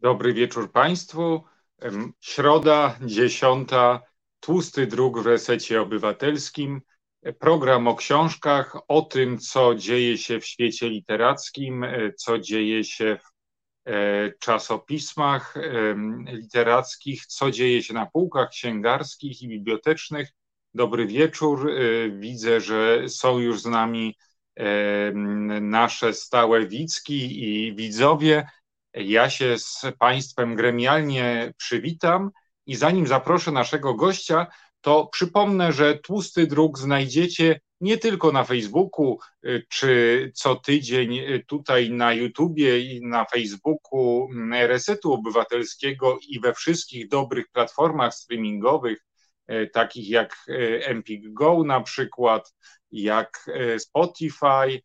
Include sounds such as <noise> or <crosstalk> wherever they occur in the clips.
Dobry wieczór Państwu. Środa, dziesiąta, tłusty druk w resecie obywatelskim. Program o książkach, o tym, co dzieje się w świecie literackim, co dzieje się w e, czasopismach literackich, co dzieje się na półkach księgarskich i bibliotecznych. Dobry wieczór. E, widzę, że są już z nami nasze stałe widzki i widzowie. Ja się z Państwem gremialnie przywitam i zanim zaproszę naszego gościa, to przypomnę, że tłusty druk znajdziecie nie tylko na Facebooku, y, czy co tydzień y, tutaj na YouTubie i na Facebooku mm, Resetu Obywatelskiego i we wszystkich dobrych platformach streamingowych, y, takich jak Empik Go na przykład, jak Spotify,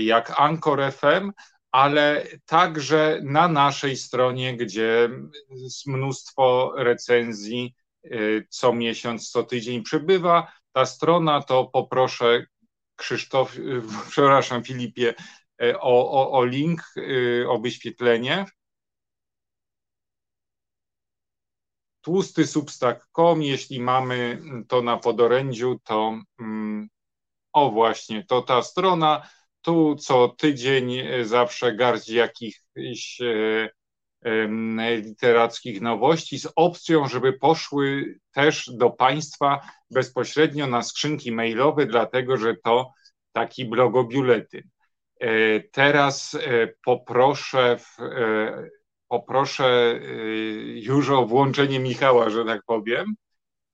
jak Anchor FM, ale także na naszej stronie, gdzie jest mnóstwo recenzji y, co miesiąc, co tydzień przybywa. Ta strona to poproszę Krzysztof, y, <laughs> przepraszam Filipie, y, o, o, o link, o wyświetlenie. Tłusty substack.com, jeśli mamy to na podorędziu, to mm, o właśnie, to ta strona tu co tydzień e, zawsze garść jakichś e, literackich nowości z opcją, żeby poszły też do Państwa bezpośrednio na skrzynki mailowe, dlatego że to taki blogobiuletyn. E, teraz poproszę, poproszę już o włączenie Michała, że tak powiem,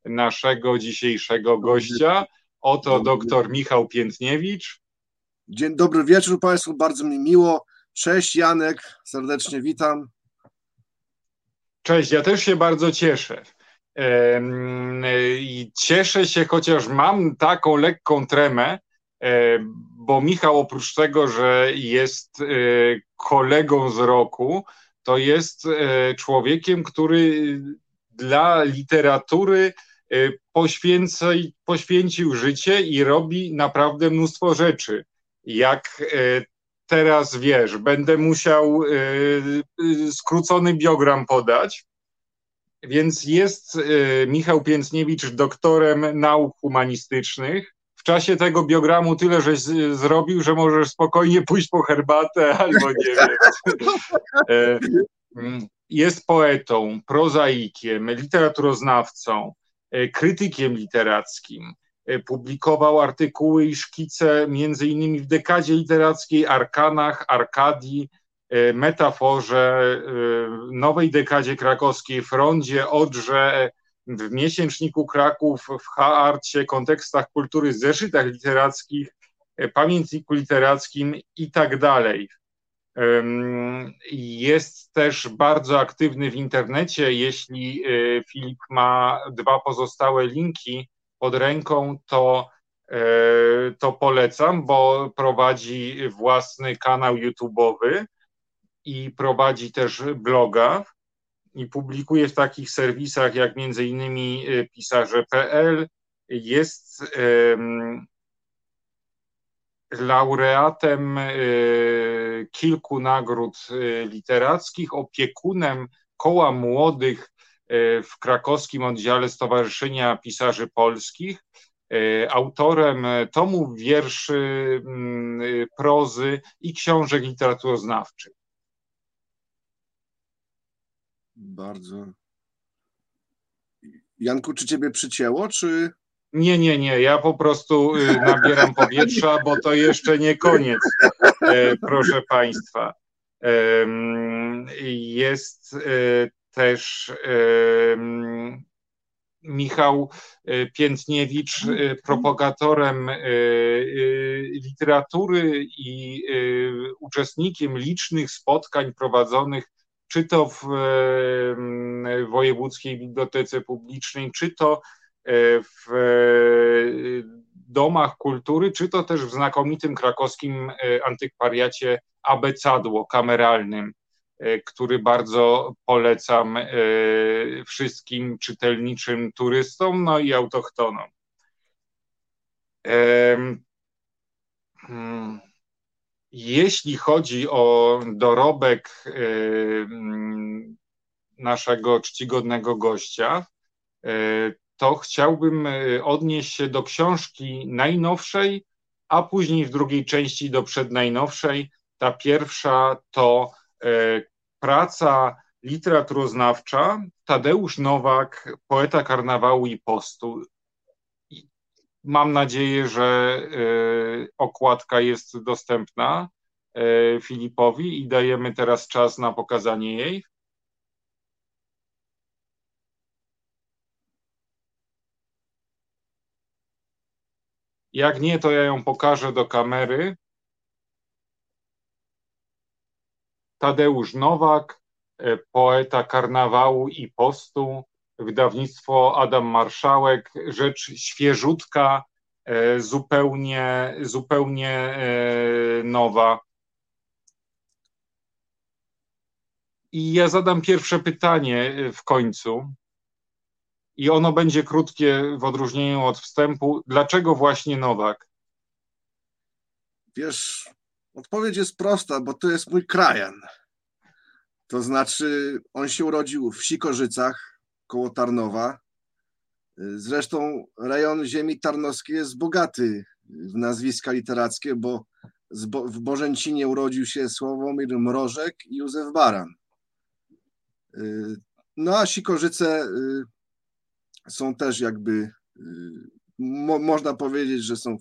naszego dzisiejszego gościa. Oto doktor Michał Piętniewicz. Dzień dobry wieczór Państwu, bardzo mi miło. Cześć Janek, serdecznie witam. Cześć, ja też się bardzo cieszę. I cieszę się, chociaż mam taką lekką tremę, bo Michał oprócz tego, że jest e, kolegą z roku, to jest e, człowiekiem, który dla literatury e, poświęcił życie i robi naprawdę mnóstwo rzeczy jak e, teraz wiesz, będę musiał e, e, skrócony biogram podać. Więc jest Michał Pięcniewicz doktorem nauk humanistycznych. W czasie tego biogramu tyle, żeś zrobił, że możesz spokojnie pójść po herbatę <laughs> albo nie wiem. Jest poetą, prozaikiem, literaturoznawcą, krytykiem literackim publikował artykuły i szkice między innymi w dekadzie literackiej, Arkanach, Arkadii, e, Metaforze, e, Nowej Dekadzie Krakowskiej, Frondzie, Odrze, w miesięczniku Kraków, w H-Arcie, kontekstach kultury, zeszytach literackich, pamiętniku literackim i tak dalej. Jest też bardzo aktywny w internecie. Jeśli Filip ma dwa pozostałe linki, pod ręką, to, e, to polecam, bo prowadzi własny kanał YouTube'owy i prowadzi też bloga i publikuje w takich serwisach jak między innymi e, pisarze.pl. Jest laureatem e, kilku nagród literackich, opiekunem koła młodych w krakowskim oddziale Stowarzyszenia Pisarzy Polskich, e, autorem tomów wierszy, mm, prozy i książek literaturoznawczych. Bardzo. Janku, czy ciebie przycięło, czy... Nie, nie, nie. Ja po prostu y, nabieram powietrza, bo to jeszcze nie koniec, proszę Państwa. Jest też Michał e, Piętniewicz e, propagatorem e, literatury i uczestnikiem licznych spotkań prowadzonych czy to w Wojewódzkiej Bibliotece Publicznej, czy to w domach kultury, czy to też w znakomitym krakowskim antykwariacie Abecadło kameralnym. E, który bardzo polecam e, wszystkim czytelniczym turystom, no i autochtonom. Hmm. jeśli chodzi o dorobek mm, naszego czcigodnego gościa, to chciałbym odnieść się do książki najnowszej, a później w drugiej części do przednajnowszej. Ta pierwsza to praca literaturoznawcza Tadeusz Nowak, poeta karnawału i postu. Mam nadzieję, że y, okładka jest dostępna y, Filipowi i dajemy teraz czas na pokazanie jej. Jak nie, to ja ją pokażę do kamery. Tadeusz Nowak, e, poeta karnawału i postu, wydawnictwo Adam Marszałek, rzecz świeżutka, e, zupełnie, zupełnie e, nowa. I ja zadam pierwsze pytanie w końcu. I ono będzie krótkie w odróżnieniu od wstępu. Dlaczego właśnie Nowak? Wiesz, Odpowiedź jest prosta, bo to jest mój krajan. To znaczy, on się urodził w Sikorzycach koło Tarnowa. Zresztą rejon ziemi tarnowskiej jest bogaty w nazwiska literackie, bo w Bożęcinie urodził się Sławomir Mrożek i Józef Baran. No a Sikorzyce y, są też jakby, y, mo, można powiedzieć, że są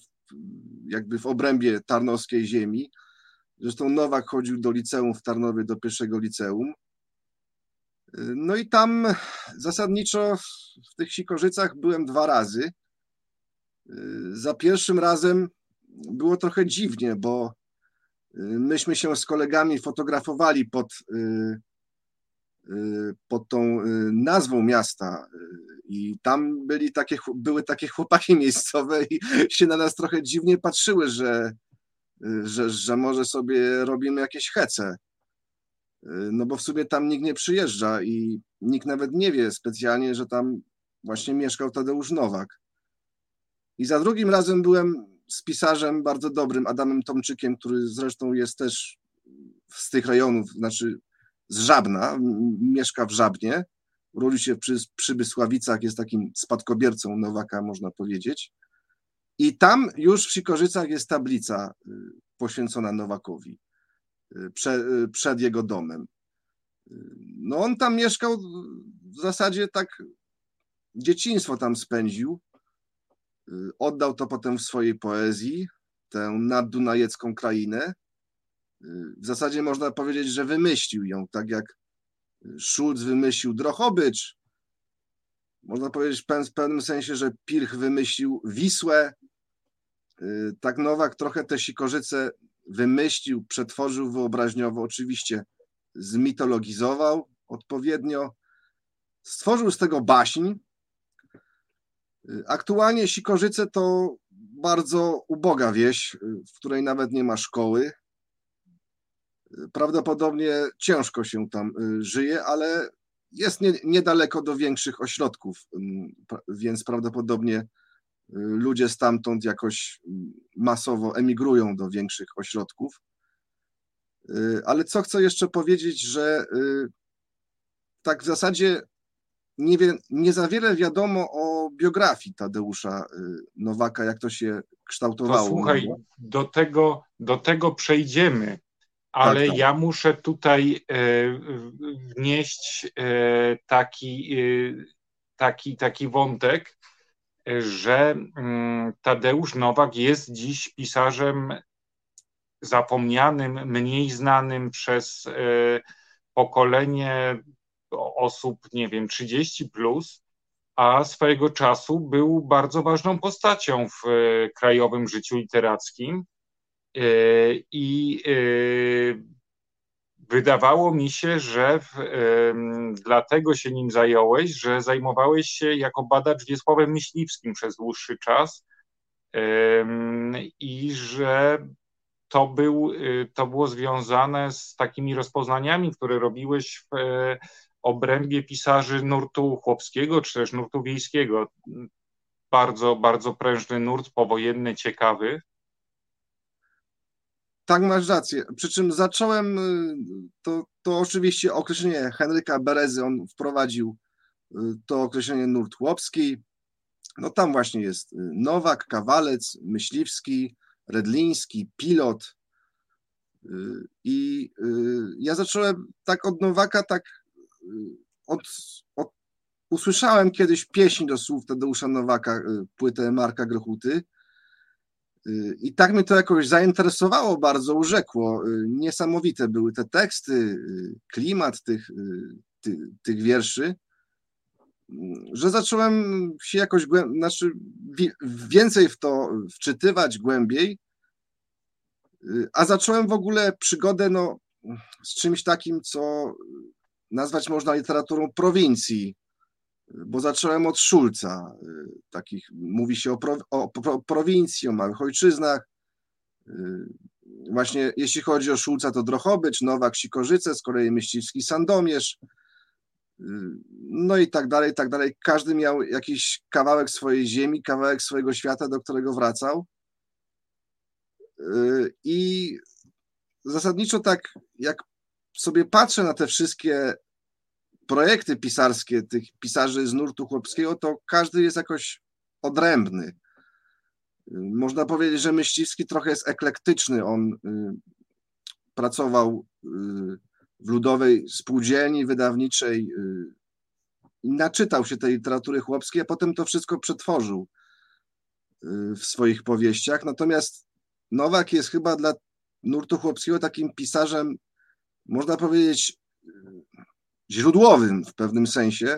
jakby w obrębie tarnowskiej ziemi. Zresztą Nowak chodził do liceum w Tarnowie, do pierwszego liceum. No i tam zasadniczo w tych Sikorzycach byłem dwa razy. Za pierwszym razem było trochę dziwnie, bo myśmy się z kolegami fotografowali pod, pod tą nazwą miasta i tam byli takie, były takie chłopaki <laughs> miejscowe i się na nas trochę dziwnie patrzyły, że że, że może sobie robimy jakieś hece. No bo w sumie tam nikt nie przyjeżdża i nikt nawet nie wie specjalnie, że tam właśnie mieszkał Tadeusz Nowak. I za drugim razem byłem z pisarzem bardzo dobrym, Adamem Tomczykiem, który zresztą jest też z tych rejonów, znaczy z Żabna, mieszka w Żabnie, urodził się przy, przy Bysławicach, jest takim spadkobiercą Nowaka, można powiedzieć. I tam już w Sikorzycach jest tablica y, poświęcona Nowakowi y, przed, y, przed jego domem. No on tam mieszkał w zasadzie tak dzieciństwo tam spędził. Oddał to potem w swojej poezji, tę naddunajecką krainę. W zasadzie można powiedzieć, że wymyślił ją, tak jak Schulz wymyślił Drochobycz. Można powiedzieć w pewnym sensie, że Pirch wymyślił Wisłę, Y, tak Nowak trochę te Sikorzyce wymyślił, przetworzył wyobraźniowo, oczywiście zmitologizował odpowiednio, stworzył z tego baśń. Y, aktualnie Sikorzyce to bardzo uboga wieś, y, w której nawet nie ma szkoły. Prawdopodobnie ciężko się tam żyje, ale jest nie, niedaleko do większych ośrodków, więc prawdopodobnie ludzie stamtąd jakoś masowo emigrują do większych ośrodków. Y, ale co chcę jeszcze powiedzieć, że y, tak w zasadzie nie, wie, nie za wiele wiadomo o biografii Tadeusza y, Nowaka, jak to się kształtowało. To słuchaj, do tego, do tego przejdziemy, ale tak, tak. ja muszę tutaj e, wnieść e, taki, e, taki, taki wątek, że mm, Tadeusz Nowak jest dziś pisarzem zapomnianym, mniej znanym przez e, pokolenie osób, nie wiem, 30 plus, a swojego czasu był bardzo ważną postacią w e, krajowym życiu literackim. E, I wydawało mi się, że w, dlatego się nim zająłeś, że zajmowałeś się jako badacz Wiesławem Myśliwskim przez dłuższy czas i że to, był, y, to było związane z takimi rozpoznaniami, które robiłeś w e, obrębie pisarzy nurtu chłopskiego czy też nurtu wiejskiego. Bardzo, bardzo prężny nurt, powojenny, ciekawy. Tak, masz rację. Przy czym zacząłem, to, to oczywiście określenie Henryka Berezy, on wprowadził to określenie nurt chłopski. No tam właśnie jest Nowak, Kawalec, Myśliwski, Redliński, Pilot. I ja zacząłem tak od Nowaka, tak od, od usłyszałem kiedyś pieśń do słów Tadeusza Nowaka, płytę Marka Grochuty i tak mnie to jakoś zainteresowało, bardzo urzekło. Niesamowite były te teksty, klimat tych, tych, tych wierszy, że zacząłem się jakoś znaczy więcej w to wczytywać głębiej, a zacząłem w ogóle przygodę no, z czymś takim, co nazwać można literaturą prowincji bo zacząłem od Szulca. Y, takich, mówi się o, pro, o, o prowincji, o małych ojczyznach. Y, właśnie jeśli chodzi o Szulca, to Drochobycz, Nowak, Sikorzyce, z kolei Myśliwski, Sandomierz. Y, no i tak dalej, i tak dalej. Każdy miał jakiś kawałek swojej ziemi, kawałek swojego świata, do którego wracał. I zasadniczo tak, jak sobie patrzę na te wszystkie projekty pisarskie tych pisarzy z nurtu chłopskiego, to każdy jest jakoś odrębny. Można powiedzieć, że Myśliwski trochę jest eklektyczny. On y, pracował y, w ludowej spółdzielni wydawniczej y, i naczytał się tej literatury chłopskiej, a potem to wszystko przetworzył w swoich powieściach. Natomiast Nowak jest chyba dla nurtu chłopskiego takim pisarzem, można powiedzieć, źródłowym w pewnym sensie,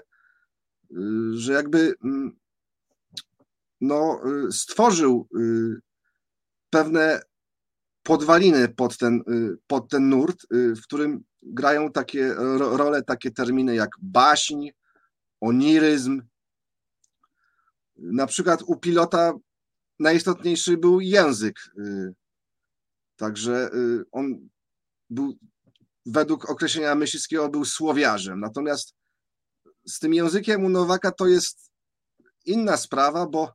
y, że jakby mm, no, y, stworzył y, pewne podwaliny pod ten, pod ten nurt, w którym grają takie role, takie terminy jak baśń, oniryzm. Na przykład u pilota najistotniejszy był język. Także on był według określenia Myśliwskiego był słowiarzem. Natomiast z tym językiem u Nowaka to jest inna sprawa, bo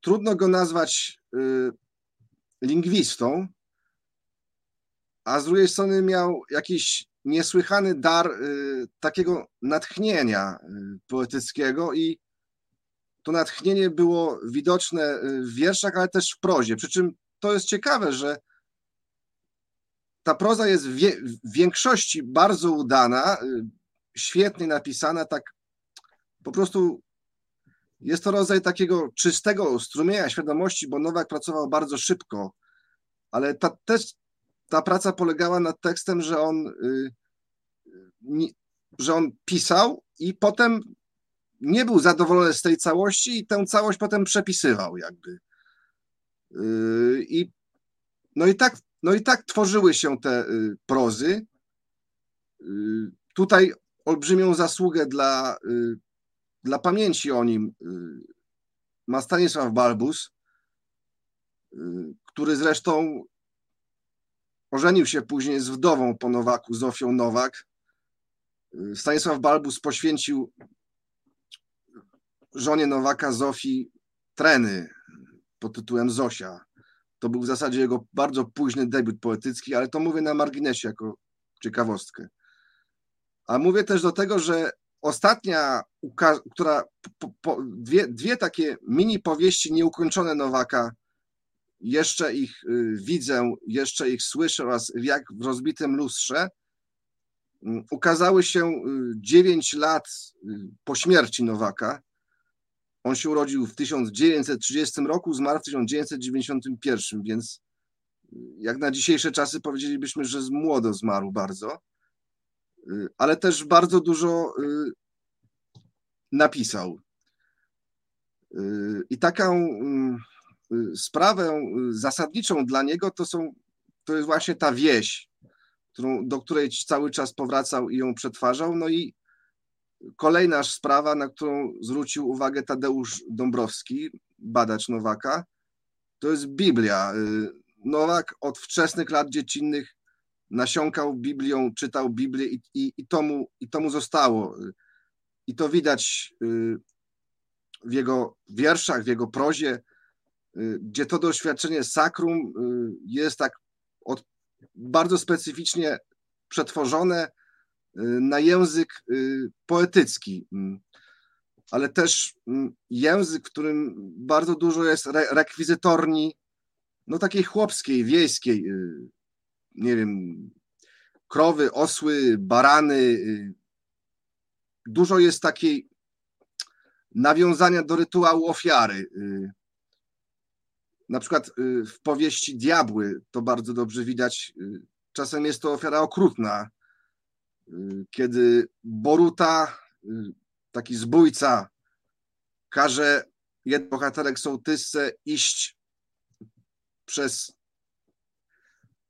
trudno go nazwać y, lingwistą, a z drugiej strony miał jakiś niesłychany dar y, takiego natchnienia y, poetyckiego i to natchnienie było widoczne w wierszach, ale też w prozie. Przy czym to jest ciekawe, że ta proza jest w, większości bardzo udana, y, świetnie napisana, tak po prostu jest to rodzaj takiego czystego strumienia świadomości, bo Nowak pracował bardzo szybko, ale ta, też ta praca polegała nad tekstem, że on, y, że on pisał i potem nie był zadowolony z tej całości i tę całość potem przepisywał jakby. Y, I no i tak no i tak tworzyły się te y, prozy. Y, tutaj olbrzymią zasługę dla, y, dla pamięci o nim ma Stanisław Balbus, który zresztą ożenił się później z wdową po Nowaku, Zofią Nowak. Stanisław Balbus poświęcił żonie Nowaka Zofii treny pod tytułem Zosia. To był w zasadzie jego bardzo późny debiut poetycki, ale to mówię na marginesie jako ciekawostkę. A mówię też do tego, że ostatnia, która po, po, dwie, dwie takie mini powieści nieukończone Nowaka, jeszcze ich y, widzę, jeszcze ich słyszę oraz jak w rozbitym lustrze, y, ukazały się 9 y, lat po śmierci Nowaka. On się urodził w 1930 roku, zmarł w 1991, więc jak na dzisiejsze czasy powiedzielibyśmy, że z młodo zmarł bardzo, ale też bardzo dużo y, napisał. Y, I taką y, sprawę zasadniczą dla niego to, są, to jest właśnie ta wieś, którą, do której cały czas powracał i ją przetwarzał. No i Kolejna sprawa, na którą zwrócił uwagę Tadeusz Dąbrowski, badacz Nowaka, to jest Biblia. Y, Nowak od wczesnych lat dziecinnych nasiąkał Biblią, czytał Biblię i, i, i, to, mu, i to mu zostało. I to widać y, w jego wierszach, w jego prozie, y, gdzie to doświadczenie sakrum jest tak od, bardzo specyficznie przetworzone na język poetycki, mm. ale też mm, język, w którym bardzo dużo jest rekwizytorni, no takiej chłopskiej, wiejskiej, nie wiem, krowy, osły, barany. Dużo jest takiej nawiązania do rytuału ofiary. Na przykład w powieści Diabły to bardzo dobrze widać. Czasem jest to ofiara okrutna, kiedy Boruta, taki zbójca, każe jeden bohaterek sołtysce iść przez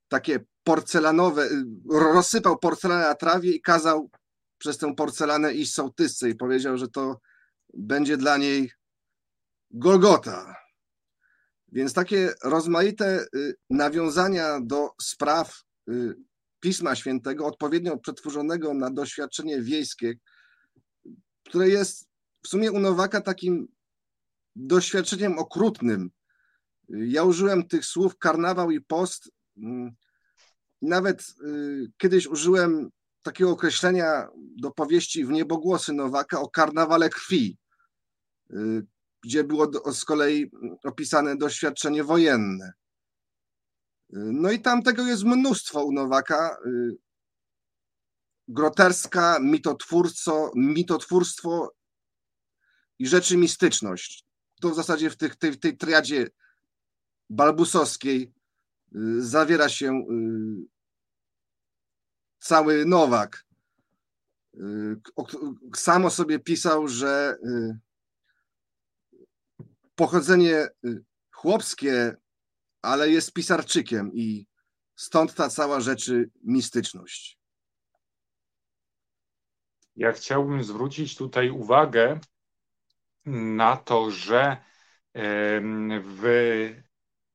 takie porcelanowe, rozsypał porcelanę na trawie i kazał przez tę porcelanę iść sołtysce i powiedział, że to będzie dla niej Golgota. Więc takie rozmaite y, nawiązania do spraw y, Pisma Świętego, odpowiednio przetworzonego na doświadczenie wiejskie, które jest w sumie u Nowaka takim doświadczeniem okrutnym. Ja użyłem tych słów karnawał i post. Mm, nawet y, kiedyś użyłem takiego określenia do powieści w niebogłosy Nowaka o karnawale krwi, y, gdzie było z kolei opisane doświadczenie wojenne. Y, no i tam tego jest mnóstwo u Nowaka. Groteska, mitotwórco, mitotwórstwo i rzeczywistyczność. To w zasadzie w, tych, tej, tej triadzie balbusowskiej zawiera się cały Nowak. Samo sobie pisał, że pochodzenie chłopskie, ale jest pisarczykiem i stąd ta cała rzeczy mistyczność. Ja chciałbym zwrócić tutaj uwagę na to, że w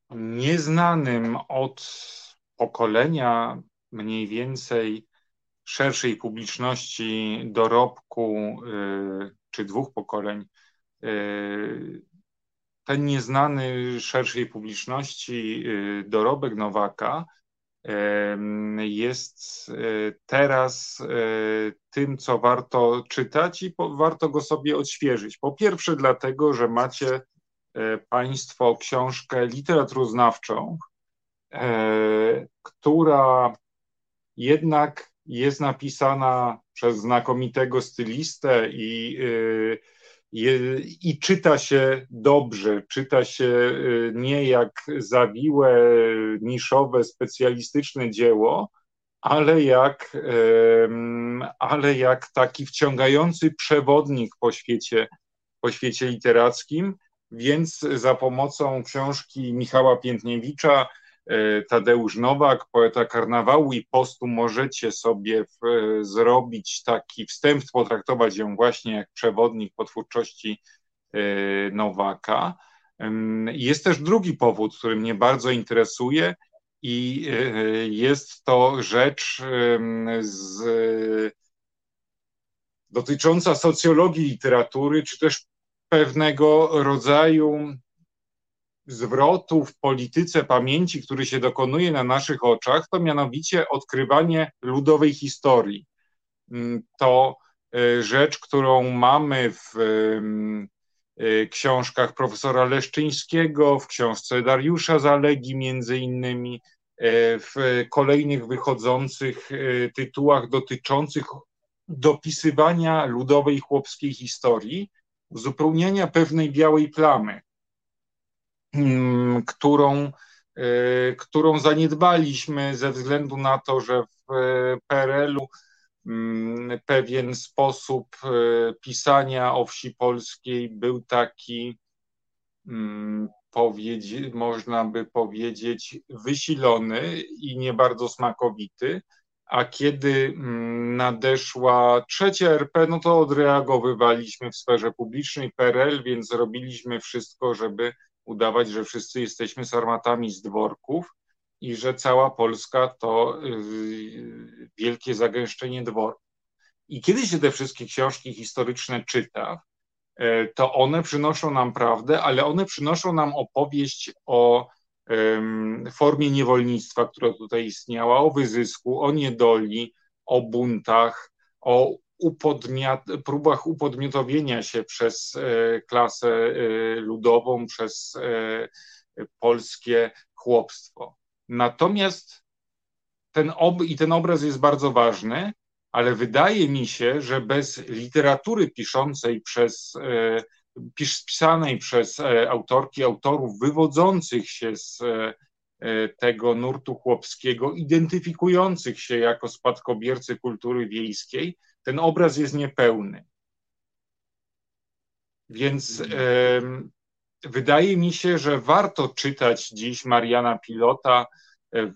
nieznanym od pokolenia mniej więcej szerszej publiczności dorobku y, czy dwóch pokoleń, y, ten nieznany szerszej publiczności y, dorobek Nowaka jest teraz tym, co warto czytać i warto go sobie odświeżyć. Po pierwsze, dlatego, że macie Państwo książkę literaturoznawczą, która jednak jest napisana przez znakomitego stylistę i, y, i czyta się dobrze, czyta się y, nie jak zawiłe, niszowe, specjalistyczne dzieło, ale jak, ale jak taki wciągający przewodnik po świecie, po świecie literackim. Więc za pomocą książki Michała Piętniewicza Tadeusz Nowak, poeta karnawału i postu, możecie sobie w, zrobić taki wstęp, potraktować ją właśnie jak przewodnik po twórczości e, Nowaka. Jest też drugi powód, który mnie bardzo interesuje i e, jest to rzecz z, dotycząca socjologii literatury, czy też pewnego rodzaju zwrotu w polityce pamięci, który się dokonuje na naszych oczach, to mianowicie odkrywanie ludowej historii. Mm, to e, rzecz, którą mamy w e, książkach profesora Leszczyńskiego, w książce Dariusza Zalegi między innymi, e, w kolejnych wychodzących tytułach dotyczących dopisywania ludowej chłopskiej historii, uzupełniania pewnej białej plamy. Mm, którą, e, którą zaniedbaliśmy ze względu na to, że w e, PRL-u mm, pewien sposób e, pisania o wsi polskiej był taki, mm, można by powiedzieć, wysilony i nie bardzo smakowity. A kiedy nadeszła trzecia RP, no to odreagowywaliśmy w sferze publicznej PRL, więc robiliśmy wszystko, żeby udawać, że wszyscy jesteśmy sarmatami z dworków i że cała Polska to y, wielkie zagęszczenie dworów. I kiedy się te wszystkie książki historyczne czyta, e, to one przynoszą nam prawdę, ale one przynoszą nam opowieść o formie niewolnictwa, która tutaj istniała, o wyzysku, o niedoli, o buntach, o próbach upodmiotowienia się przez e, klasę e, ludową, przez e, polskie chłopstwo. Natomiast ten ob, i ten obraz jest bardzo ważny, ale wydaje mi się, że bez literatury piszącej przez pisanej przez autorki, autorów wywodzących się z tego nurtu chłopskiego, identyfikujących się jako spadkobiercy kultury wiejskiej, ten obraz jest niepełny. Więc wydaje mi się, że warto czytać dziś Mariana Pilota,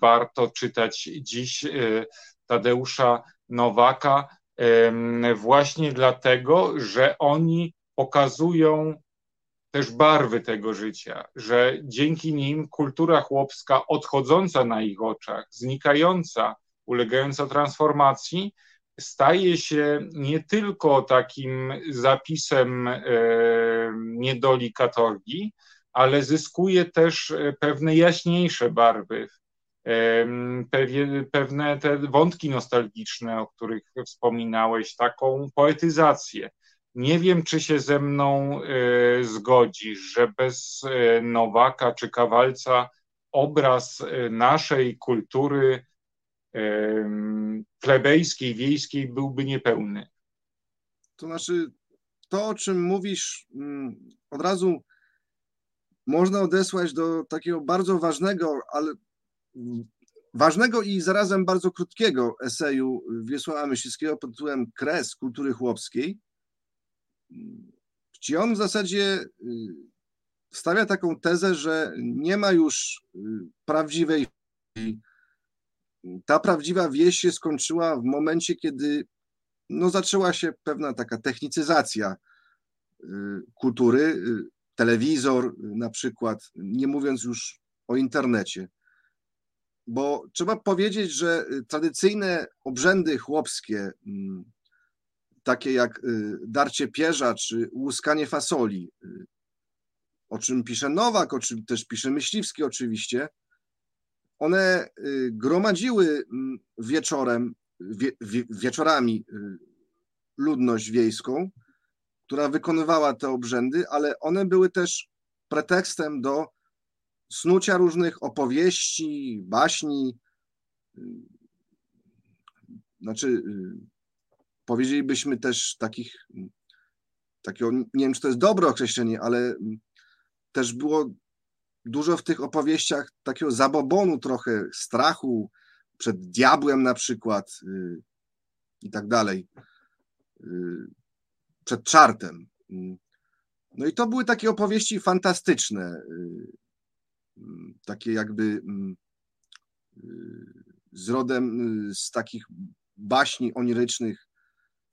warto czytać dziś Tadeusza Nowaka, właśnie dlatego, że oni pokazują też barwy tego życia, że dzięki nim kultura chłopska odchodząca na ich oczach, znikająca, ulegająca transformacji, staje się nie tylko takim zapisem e, niedoli katorgi, ale zyskuje też e, pewne jaśniejsze barwy, e, pewne te wątki nostalgiczne, o których wspominałeś, taką poetyzację. Nie wiem, czy się ze mną zgodzisz, że bez Nowaka czy Kawalca obraz naszej kultury plebejskiej, wiejskiej byłby niepełny. To znaczy, to o czym mówisz, mm, od razu można odesłać do takiego bardzo ważnego, ale ważnego i zarazem bardzo krótkiego eseju Wiesława Myśliwskiego pod tytułem Kres kultury chłopskiej, gdzie on w zasadzie y, stawia taką tezę, że nie ma już y, prawdziwej ta prawdziwa wieś się skończyła w momencie, kiedy no, zaczęła się pewna taka technicyzacja y, kultury, telewizor na przykład, nie mówiąc już o internecie. Bo trzeba powiedzieć, że tradycyjne obrzędy chłopskie, mm, takie jak y, darcie pierza czy łuskanie fasoli, y, o czym pisze Nowak, o czym też pisze Myśliwski oczywiście, one y, gromadziły mm, wieczorem, wie, wie, wieczorami ludność wiejską, która wykonywała te obrzędy, ale one były też pretekstem do snucia różnych opowieści, baśni, znaczy powiedzielibyśmy też takich, takiego, nie wiem czy to jest dobre określenie, ale też było dużo w tych opowieściach takiego zabobonu trochę, strachu przed diabłem na przykład y, i tak dalej, y, przed czartem. No i to były takie opowieści fantastyczne, y, takie jakby z rodem z takich baśni onirycznych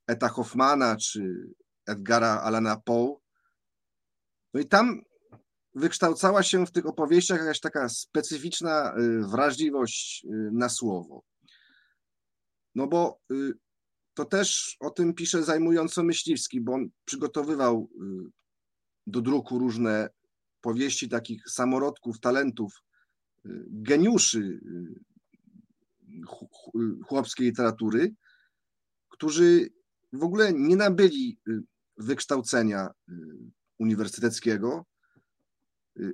Eta Hoffmana czy Edgara Alana Poe. No i tam wykształcała się w tych opowieściach jakaś taka specyficzna y, wrażliwość y, na słowo. No bo y, to też o tym pisze zajmująco Myśliwski, bo on przygotowywał do druku różne powieści takich samorodków, talentów, geniuszy chłopskiej literatury, którzy w ogóle nie nabyli wykształcenia uniwersyteckiego,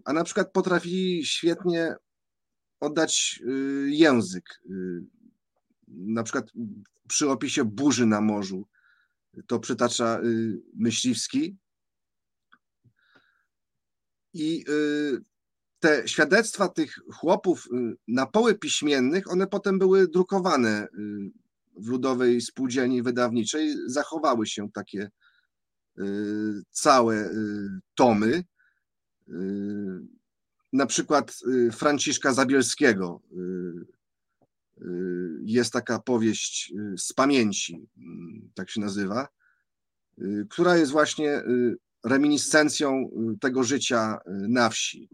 a na przykład potrafili świetnie oddać język. Na przykład przy opisie burzy na morzu to przytacza Myśliwski. I te świadectwa tych chłopów na poły piśmiennych, one potem były drukowane w Ludowej Spółdzielni Wydawniczej zachowały się takie y, całe y, tomy. Y, na przykład Franciszka Zabielskiego jest taka powieść z pamięci, tak się nazywa, która jest właśnie reminiscencją tego życia na wsi.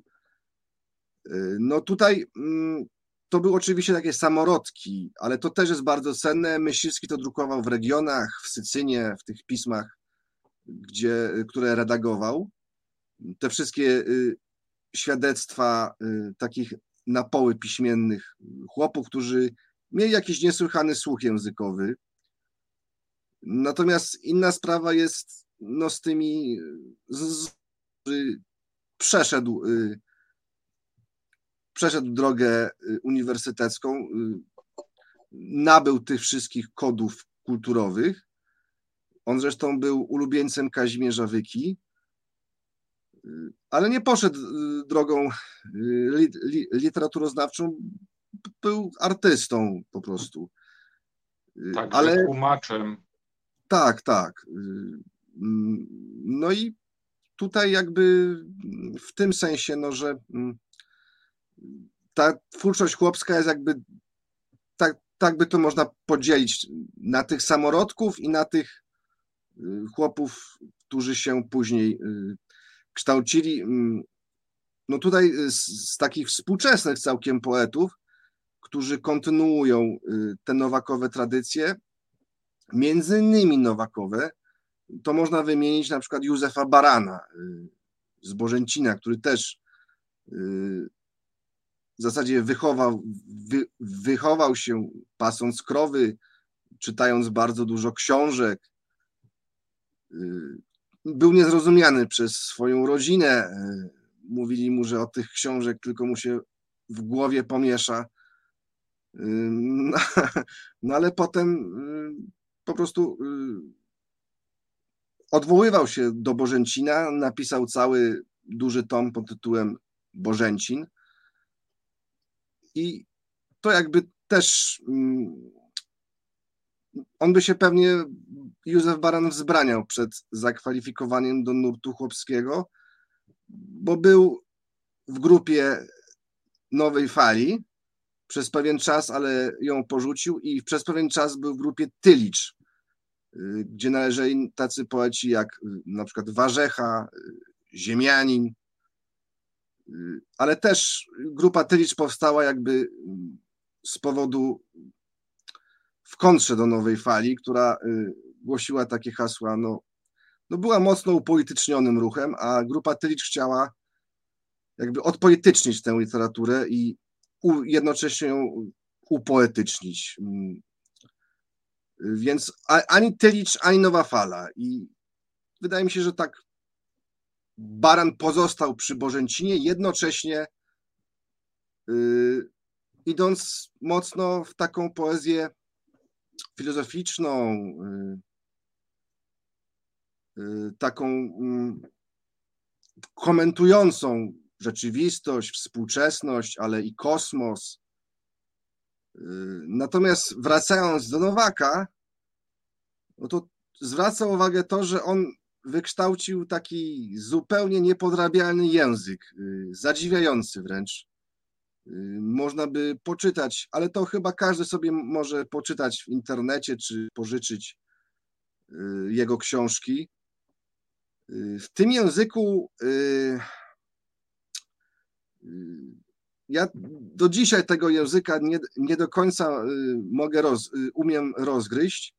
No tutaj mm, to były oczywiście takie samorodki, ale to też jest bardzo cenne. Myśliwski to drukował w regionach, w Sycynie, w tych pismach, gdzie, które redagował. Te wszystkie y, świadectwa takich na poły piśmiennych chłopów, którzy mieli jakiś niesłychany słuch językowy. Natomiast inna sprawa jest no, z tymi, z, przeszedł, y, przeszedł drogę y, uniwersytecką, y, nabył tych wszystkich kodów kulturowych. On zresztą był ulubieńcem Kazimierza Wyki, ale nie poszedł drogą literaturoznawczą, był artystą po prostu. Tak, ale tłumaczem. Tak, tak. No i tutaj jakby w tym sensie, no, że mm, ta twórczość chłopska jest jakby tak, tak by to można podzielić na tych samorodków i na tych y, chłopów, którzy się później y, kształcili. Mm, no tutaj z, z takich współczesnych całkiem poetów, którzy kontynuują y, te nowakowe tradycje, między innymi nowakowe, to można wymienić na przykład Józefa Barana y, z Bożęcina, który też y, w zasadzie wychował, wy, wychował się pasąc krowy, czytając bardzo dużo książek. Był niezrozumiany przez swoją rodzinę. Mówili mu, że od tych książek tylko mu się w głowie pomiesza. No, <laughs> no ale potem po prostu odwoływał się do Bożęcina, napisał cały duży tom pod tytułem Bożęcin. I to jakby też mm, on by się pewnie Józef Baran wzbraniał przed zakwalifikowaniem do nurtu chłopskiego, bo był w grupie nowej fali przez pewien czas, ale ją porzucił i przez pewien czas był w grupie Tylicz, Y, gdzie należeli tacy poeci jak y, na przykład Warzecha, y, Ziemianin, ale też grupa Tylicz powstała jakby z powodu w kontrze do nowej fali, która głosiła takie hasła, no, no była mocno upolitycznionym ruchem, a grupa Tylicz chciała jakby odpolitycznić tę literaturę i jednocześnie ją upoetycznić. Mm, więc ani Tylicz, ani Nowa Fala. I wydaje mi się, że tak Baran pozostał przy Bożęcinie, jednocześnie yy, idąc mocno w taką poezję filozoficzną, yy, taką mm, komentującą rzeczywistość, współczesność, ale i kosmos, Natomiast wracając do Nowaka, no to zwraca uwagę to, że on wykształcił taki zupełnie niepodrabialny język, y, zadziwiający wręcz. Y, można by poczytać, ale to chyba każdy sobie może poczytać w internecie czy pożyczyć y, jego książki. W tym języku ja do dzisiaj tego języka nie, nie do końca y, mogę roz, y, umiem rozgryźć,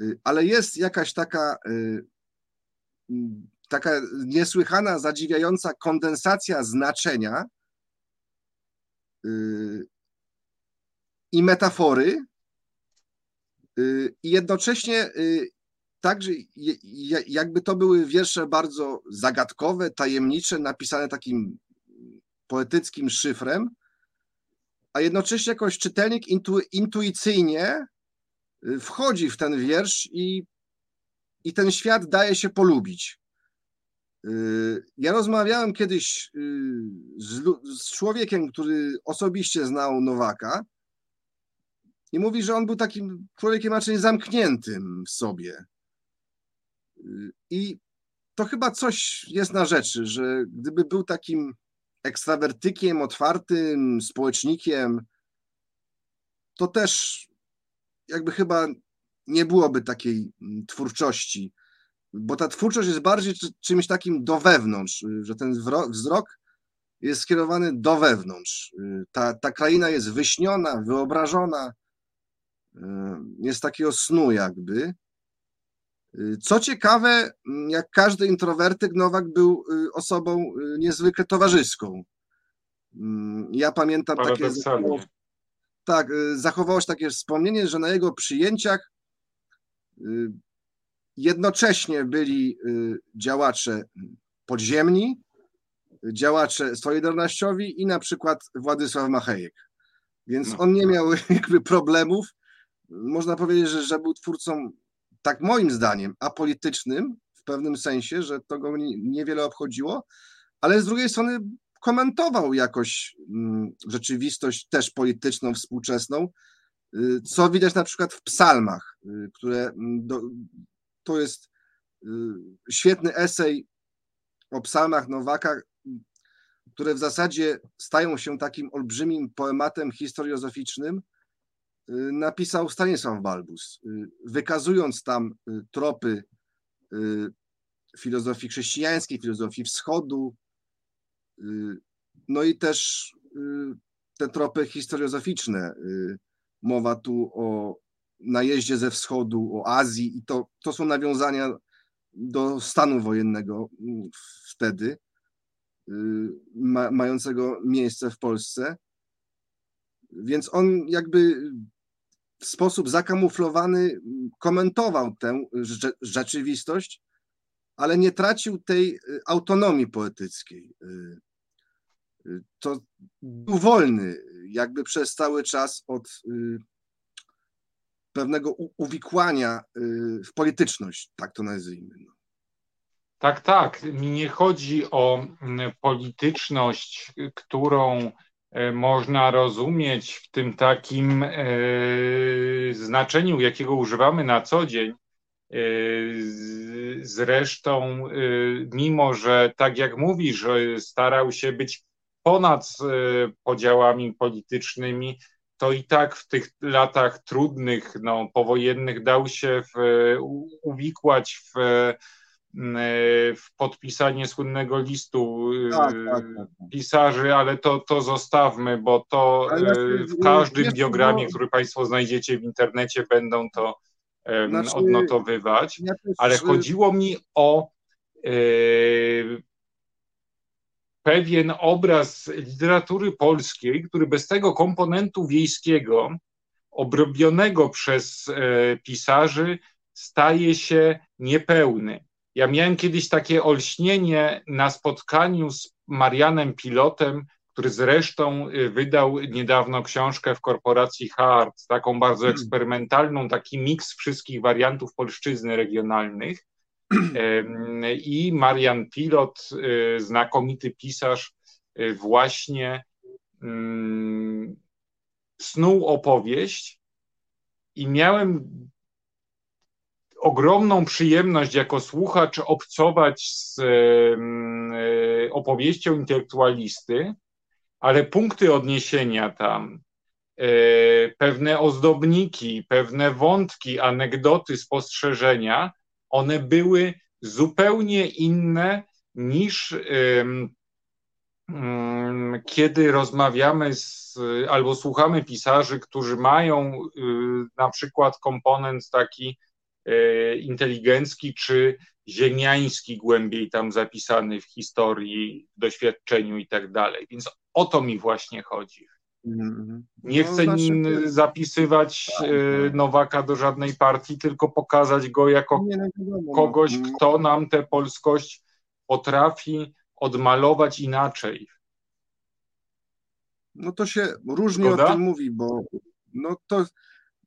y, ale jest jakaś taka taka niesłychana, zadziwiająca kondensacja znaczenia i metafory i jednocześnie także jakby to były wiersze bardzo zagadkowe, tajemnicze, napisane takim poetyckim szyfrem, a jednocześnie jakoś czytelnik intu, intuicyjnie y, wchodzi w ten wiersz i, i ten świat daje się polubić. Y, ja rozmawiałem kiedyś y, z, z człowiekiem, który osobiście znał Nowaka i mówi, że on był takim człowiekiem raczej zamkniętym w sobie. I to chyba coś jest na rzeczy, że gdyby był takim ekstrawertykiem, otwartym społecznikiem, to też jakby chyba nie byłoby takiej mm, twórczości, bo ta twórczość jest bardziej czymś takim do wewnątrz, y, że ten wzrok jest skierowany do wewnątrz. Y, ta, ta kraina jest wyśniona, wyobrażona, y, jest takiego snu jakby. Co ciekawe, jak każdy introwertyk, Nowak był osobą niezwykle towarzyską. Ja pamiętam takie. Tak, zachowało się takie wspomnienie, że na jego przyjęciach jednocześnie byli działacze podziemni, działacze Solidarnościowi i na przykład Władysław Machejek. Więc no. on nie miał <laughs> jakby problemów. Można powiedzieć, że, że był twórcą, tak moim zdaniem, apolitycznym w pewnym sensie, że to go niewiele obchodziło, ale z drugiej strony komentował jakoś mm, rzeczywistość też polityczną, współczesną, y, co widać na przykład w psalmach, y, które mm, do, to jest y, świetny esej o psalmach Nowaka, które w zasadzie stają się takim olbrzymim poematem historiozoficznym, napisał Stanisław Balbus, y, wykazując tam y, tropy filozofii chrześcijańskiej, filozofii wschodu, no i też te tropy historiozoficzne. Mowa tu o najeździe ze wschodu, o Azji i to, to są nawiązania do stanu wojennego mm, wtedy. Y, ma, mającego miejsce w Polsce. Więc on jakby w sposób zakamuflowany komentował tę rzeczywistość, ale nie tracił tej y, autonomii poetyckiej. Y, to był wolny, jakby przez cały czas od pewnego uwikłania w polityczność, tak to nazwijmy. No. Tak, tak. Mi nie chodzi o mm, polityczność, którą można rozumieć w tym takim e, znaczeniu, jakiego używamy na co dzień. E, zresztą, mimo że tak jak mówisz, starał się być ponad podziałami politycznymi, to i tak w tych latach trudnych, no, powojennych dał się w, uwikłać w E, w podpisanie słynnego listu e, tak, tak, tak, tak, pisarzy, ale to, to zostawmy, bo to e, w każdym biogramie, który Państwo znajdziecie w internecie, będą to znaczy, odnotowywać. Ale chodziło mi o pewien obraz literatury polskiej, który bez tego komponentu wiejskiego, obrobionego przez pisarzy, staje się niepełny. Ja miałem kiedyś takie olśnienie na spotkaniu z Marianem Pilotem, który zresztą y, wydał niedawno książkę w korporacji Hart, taką bardzo hmm. eksperymentalną, taki miks wszystkich wariantów polszczyzny regionalnych. I Marian Pilot, y, znakomity pisarz, y, właśnie mm, snuł opowieść i miałem ogromną przyjemność jako słuchacz obcować z e, opowieścią intelektualisty, ale punkty odniesienia tam, e, pewne ozdobniki, pewne wątki, anegdoty, spostrzeżenia, one były zupełnie inne niż kiedy rozmawiamy z, albo słuchamy pisarzy, którzy mają y, na przykład komponent taki E, inteligencki czy ziemiański głębiej tam zapisany w historii, doświadczeniu i tak dalej. Więc o to mi właśnie chodzi. Mhm. Nie no, chcę znaczy, zapisywać tak, e, tak. Nowaka do żadnej partii, tylko pokazać go jako no, kogoś, no. kto nam tę polskość potrafi odmalować inaczej. No to się różnie Zgoda? o tym mówi, bo no to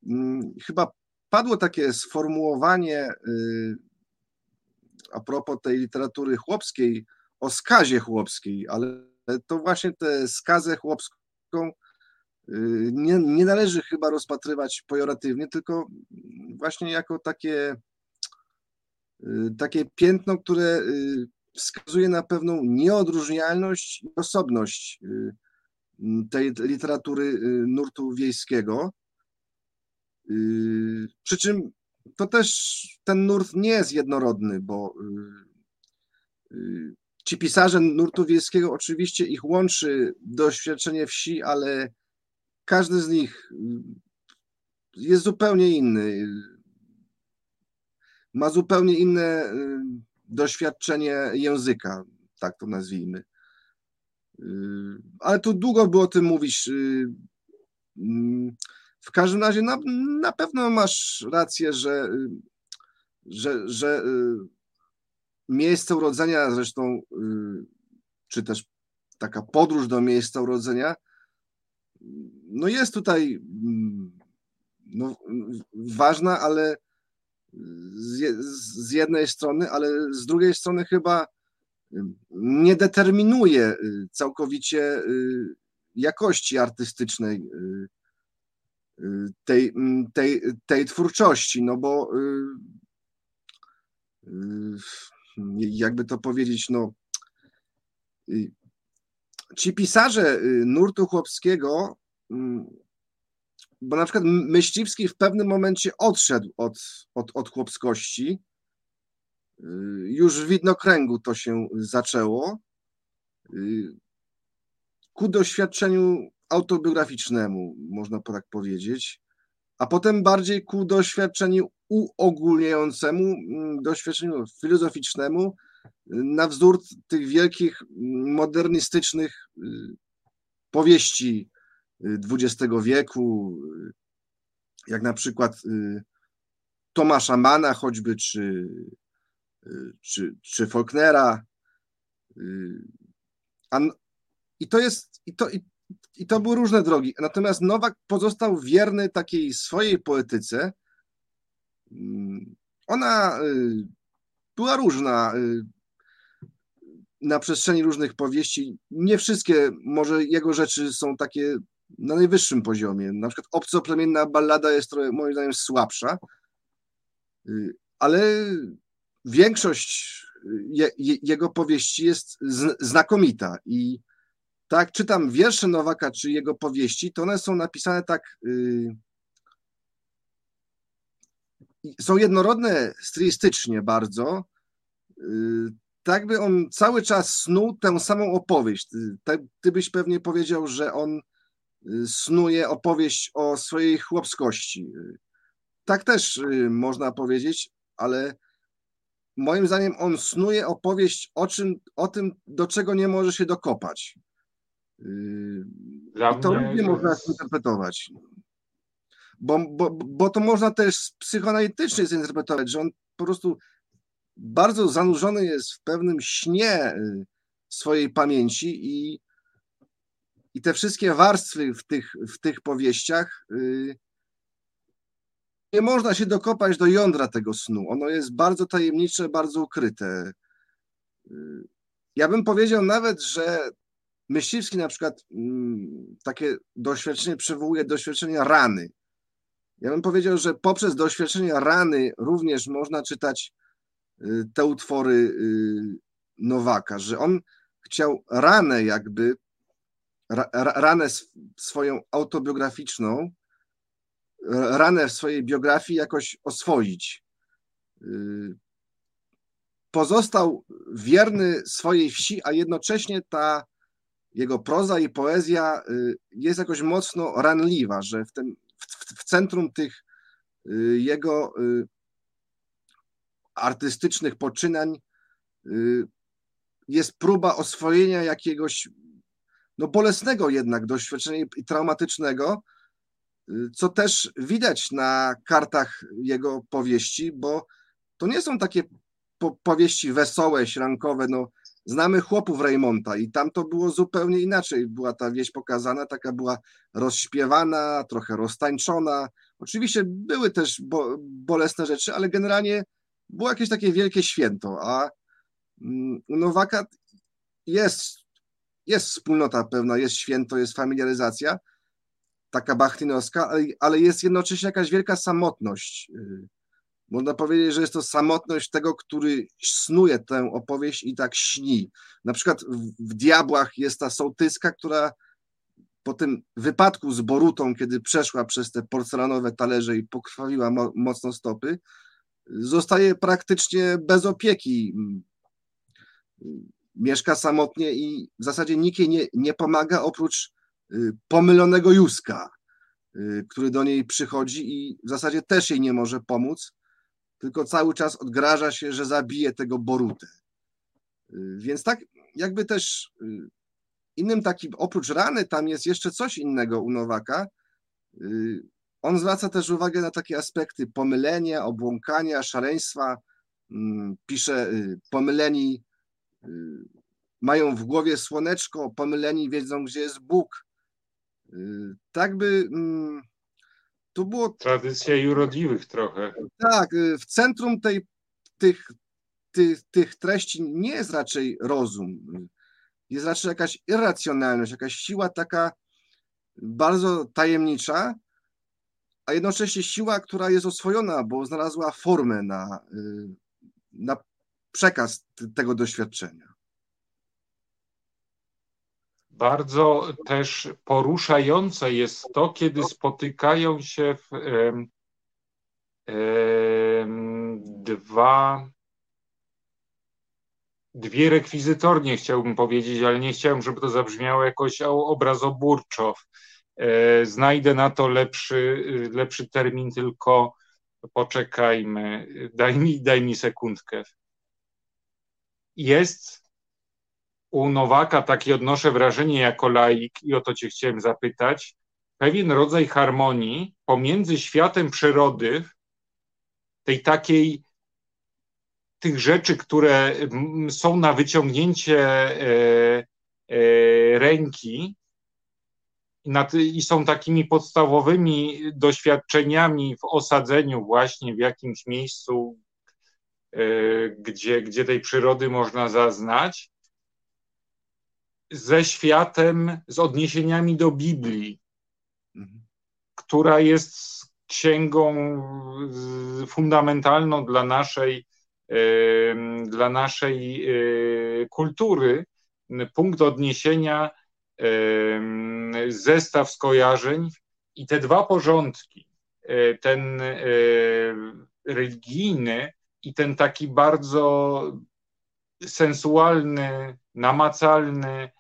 hmm, chyba padło takie sformułowanie y, a propos tej literatury chłopskiej, o skazie chłopskiej, ale to właśnie tę skazę chłopską y, nie, nie należy chyba rozpatrywać pejoratywnie, tylko właśnie jako takie, y, takie piętno, które wskazuje na pewną nieodróżnialność i osobność tej literatury nurtu wiejskiego. Yy, przy czym to też ten nurt nie jest jednorodny, bo yy, yy, ci pisarze nurtu wiejskiego oczywiście ich łączy doświadczenie wsi, ale każdy z nich jest zupełnie inny. ma zupełnie inne doświadczenie języka, tak to nazwijmy. Ale tu długo było o tym mówić. Mm, w każdym razie na, na pewno masz rację, że, że, że miejsce urodzenia, zresztą, czy też taka podróż do miejsca urodzenia, no jest tutaj no, ważna, ale z jednej strony, ale z drugiej strony chyba nie determinuje całkowicie jakości artystycznej tej, tej, tej twórczości, no bo jakby to powiedzieć, no ci pisarze nurtu chłopskiego bo na przykład Myśliwski w pewnym momencie odszedł od, od, od chłopskości. Y, już w widnokręgu to się zaczęło. Y, ku doświadczeniu autobiograficznemu, można tak powiedzieć, a potem bardziej ku doświadczeniu uogólniającemu, mm, doświadczeniu filozoficznemu, y, na wzór tych wielkich modernistycznych powieści XX wieku, jak na przykład y, Tomasza Mana choćby, czy, y, czy, czy Faulknera. Y, I to jest, i to, i, i to były różne drogi. Natomiast Nowak pozostał wierny takiej swojej poetyce. Ona była różna na przestrzeni różnych powieści. Nie wszystkie, może jego rzeczy są takie na najwyższym poziomie. Na przykład obcoplemienna ballada jest trochę, moim zdaniem słabsza, y, ale większość je, je, jego powieści jest z, znakomita i tak czytam wiersze Nowaka czy jego powieści, to one są napisane tak y, są jednorodne stylistycznie bardzo, y, tak by on cały czas snuł tę samą opowieść. Ty, ty byś pewnie powiedział, że on snuje opowieść o swojej chłopskości. Tak też y, można powiedzieć, ale moim zdaniem on snuje opowieść o, czym, o tym, do czego nie może się dokopać. Y, Dla I to różnie można interpretować. Bo, bo, bo to można też psychoanalitycznie zinterpretować, że on po prostu bardzo zanurzony jest w pewnym śnie y, swojej pamięci i i te wszystkie warstwy w tych, w tych powieściach, yy, nie można się dokopać do jądra tego snu. Ono jest bardzo tajemnicze, bardzo ukryte. Yy, ja bym powiedział nawet, że Myśliwski na przykład mm, takie doświadczenie przywołuje doświadczenia rany. Ja bym powiedział, że poprzez doświadczenia rany również można czytać yy, te utwory Nowaka, że on chciał ranę jakby ranę swoją autobiograficzną, ranę w swojej biografii jakoś oswoić. Y, pozostał wierny swojej wsi, a jednocześnie ta jego proza i poezja y, jest jakoś mocno ranliwa, że w, tym, w, w centrum tych y, jego artystycznych poczynań jest próba oswojenia jakiegoś no bolesnego jednak doświadczenia i traumatycznego, y, co też widać na kartach jego powieści, bo to nie są takie po powieści wesołe, śrankowe, no znamy chłopów Raymonta i tam to było zupełnie inaczej, była ta wieś pokazana, taka była rozśpiewana, trochę roztańczona, oczywiście były też bo, bolesne rzeczy, ale generalnie było jakieś takie wielkie święto, a mm, u Nowaka jest jest wspólnota pewna, jest święto, jest familiaryzacja, taka bachtinowska, ale jest jednocześnie jakaś wielka samotność. Y, można powiedzieć, że jest to samotność tego, który snuje tę opowieść i tak śni. Na przykład w Diabłach jest ta sołtyska, która po tym wypadku z Borutą, kiedy przeszła przez te porcelanowe talerze i pokrwawiła mo mocno stopy, zostaje praktycznie bez opieki mieszka samotnie i w zasadzie nikt jej nie, nie pomaga oprócz y, pomylonego Józka, y, który do niej przychodzi i w zasadzie też jej nie może pomóc. Tylko cały czas odgraża się, że zabije tego Borutę. Więc tak jakby też innym takim, oprócz rany, tam jest jeszcze coś innego u Nowaka. On zwraca też uwagę na takie aspekty pomylenia, obłąkania, szaleństwa. Mm, pisze, pomyleni mają w głowie słoneczko, pomyleni wiedzą, gdzie jest Bóg. Tak by mm, to było. Tradycja jurodliwych trochę. Tak, y, w centrum tej, tych, tych, tych treści nie jest raczej rozum. Jest raczej jakaś irracjonalność, jakaś siła taka bardzo tajemnicza, a jednocześnie siła, która jest oswojona, bo znalazła formę na, y, na przekaz tego doświadczenia. Bardzo też poruszające jest to, kiedy spotykają się w, dwa dwie rekwizytornie, chciałbym powiedzieć, ale nie chciałem, żeby to zabrzmiało jakoś obrazoburczo. E, znajdę na to lepszy, lepszy termin, tylko poczekajmy. Daj mi, daj mi sekundkę. Jest u Nowaka takie odnoszę wrażenie jako laik i o to cię chciałem zapytać, pewien rodzaj harmonii pomiędzy światem przyrody, tej takiej tych rzeczy, które są na wyciągnięcie e, e, ręki i są takimi podstawowymi doświadczeniami w osadzeniu właśnie w jakimś miejscu, e, gdzie, gdzie tej przyrody można zaznać, ze światem, z odniesieniami do Biblii, mhm. która jest księgą fundamentalną dla naszej, dla naszej e, kultury, punkt odniesienia, zestaw skojarzeń i te dwa porządki, e, ten e, religijny i ten taki bardzo sensualny, namacalny,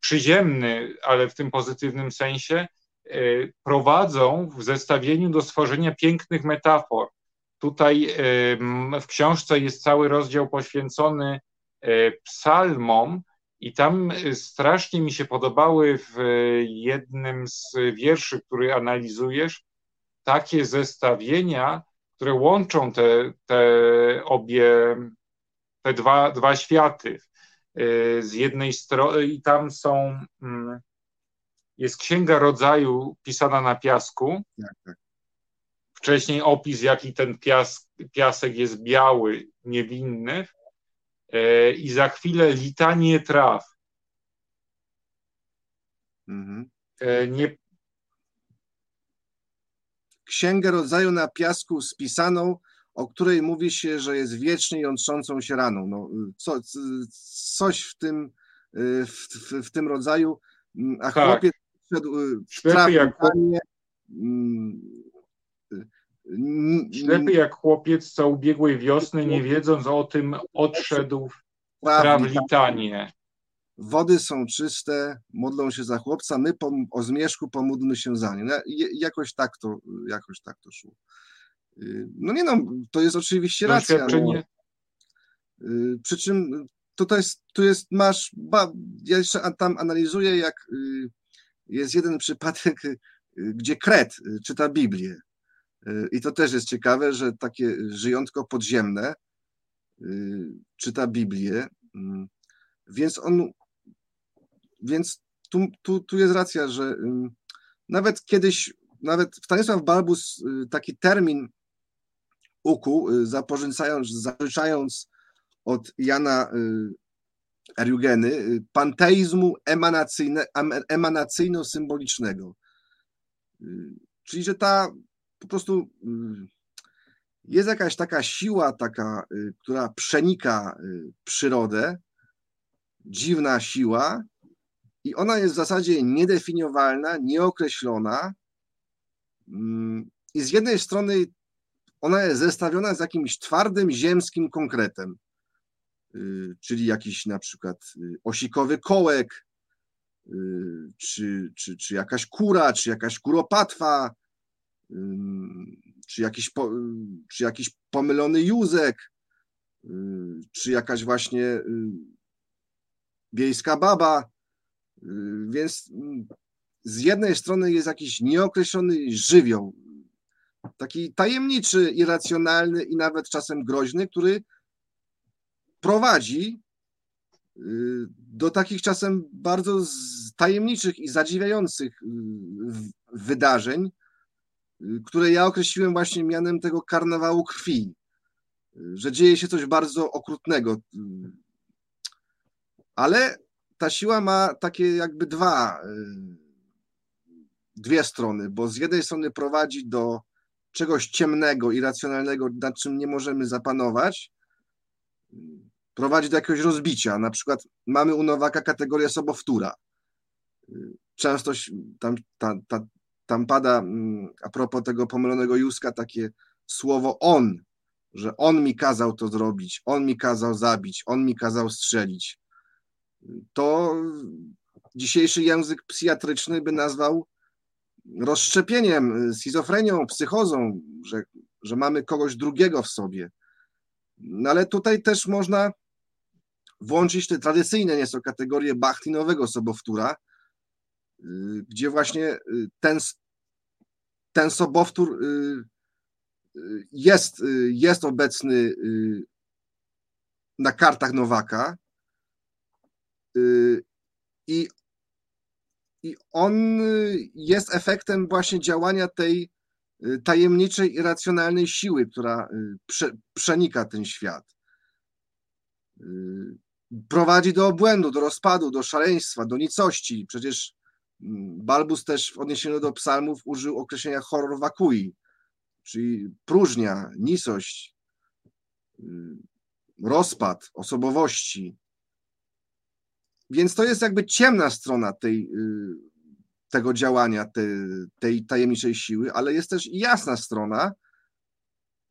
przyziemny, ale w tym pozytywnym sensie, e, prowadzą w zestawieniu do stworzenia pięknych metafor. Tutaj e, w książce jest cały rozdział poświęcony psalmom, i tam strasznie mi się podobały w jednym z wierszy, który analizujesz, takie zestawienia, które łączą te, te obie, te dwa, dwa światy. Y, z jednej strony i tam są, mm, jest księga rodzaju pisana na piasku. Tak, tak. Wcześniej opis, jaki ten pias, piasek jest biały, niewinny. Y, I za chwilę litanie traw. Mhm. Y, nie... Księgę rodzaju na piasku spisaną o której mówi się, że jest wiecznie jątrzącą się raną. No, co, coś w tym, y, w, w, w tym rodzaju, mm, a tak. chłopiec szedł y, w Ślepy jak, Ślepy jak chłopiec co ubiegłej wiosny, nie wiedząc o tym, odszedł w trawlitanie. Wody są czyste, modlą się za chłopca, my po, o zmierzchu pomódlmy się za nie. No, jakoś tak to, jakoś tak to szło. Y, no nie no, to jest oczywiście racja. No. Y, przy czym jest, tu jest, masz, ba, ja jeszcze tam analizuję, jak y, jest jeden przypadek, gdzie Kret czyta Biblię. I to też jest ciekawe, że takie żyjątko podziemne czyta Biblię. Więc on, więc tu, tu, tu jest racja, że nawet kiedyś, nawet Stanisław Balbus taki termin ukuł, y, zapożyczając, od Jana y, Eriugeny y, panteizmu emanacyjno-symbolicznego. Czyli, że ta po prostu jest jakaś taka siła, taka, która przenika przyrodę, dziwna siła, i ona jest w zasadzie niedefiniowalna, nieokreślona. Mm, I z jednej strony ona jest zestawiona z jakimś twardym, ziemskim konkretem, y, czyli jakiś na przykład y, osikowy kołek, y, czy, czy, czy jakaś kura, czy jakaś kuropatwa, czy jakiś, czy jakiś pomylony Józek, czy jakaś właśnie wiejska baba. Więc z jednej strony jest jakiś nieokreślony żywioł, taki tajemniczy, irracjonalny i nawet czasem groźny, który prowadzi y, do takich czasem bardzo tajemniczych i zadziwiających y, wydarzeń, y, które ja określiłem właśnie mianem tego karnawału krwi, że dzieje się coś bardzo okrutnego. Ale ta siła ma takie jakby dwa, dwie strony, bo z jednej strony prowadzi do czegoś ciemnego, irracjonalnego, nad czym nie możemy zapanować, prowadzi do jakiegoś rozbicia. Na przykład mamy u Nowaka kategorię sobowtóra. Często tam, tam, pada mm, a propos tego pomylonego Józka takie słowo on, że on mi kazał to zrobić, on mi kazał zabić, on mi kazał strzelić. To dzisiejszy język psychiatryczny by nazwał rozszczepieniem, schizofrenią, psychozą, że, że mamy kogoś drugiego w sobie. No ale tutaj też można włączyć te tradycyjne nieco kategorie bachtinowego sobowtóra, y, gdzie właśnie y, ten, ten sobowtór y, jest, jest obecny na kartach Nowaka i, i on jest efektem właśnie działania tej tajemniczej, irracjonalnej siły, która prze, przenika ten świat prowadzi do obłędu, do rozpadu, do szaleństwa, do nicości. Przecież mm, Balbus też w odniesieniu do psalmów użył określenia horror vacui, czyli próżnia, nicość, y, rozpad osobowości. Więc to jest jakby ciemna strona tej, y, tego działania, tej, tej tajemniczej siły, ale jest też jasna strona,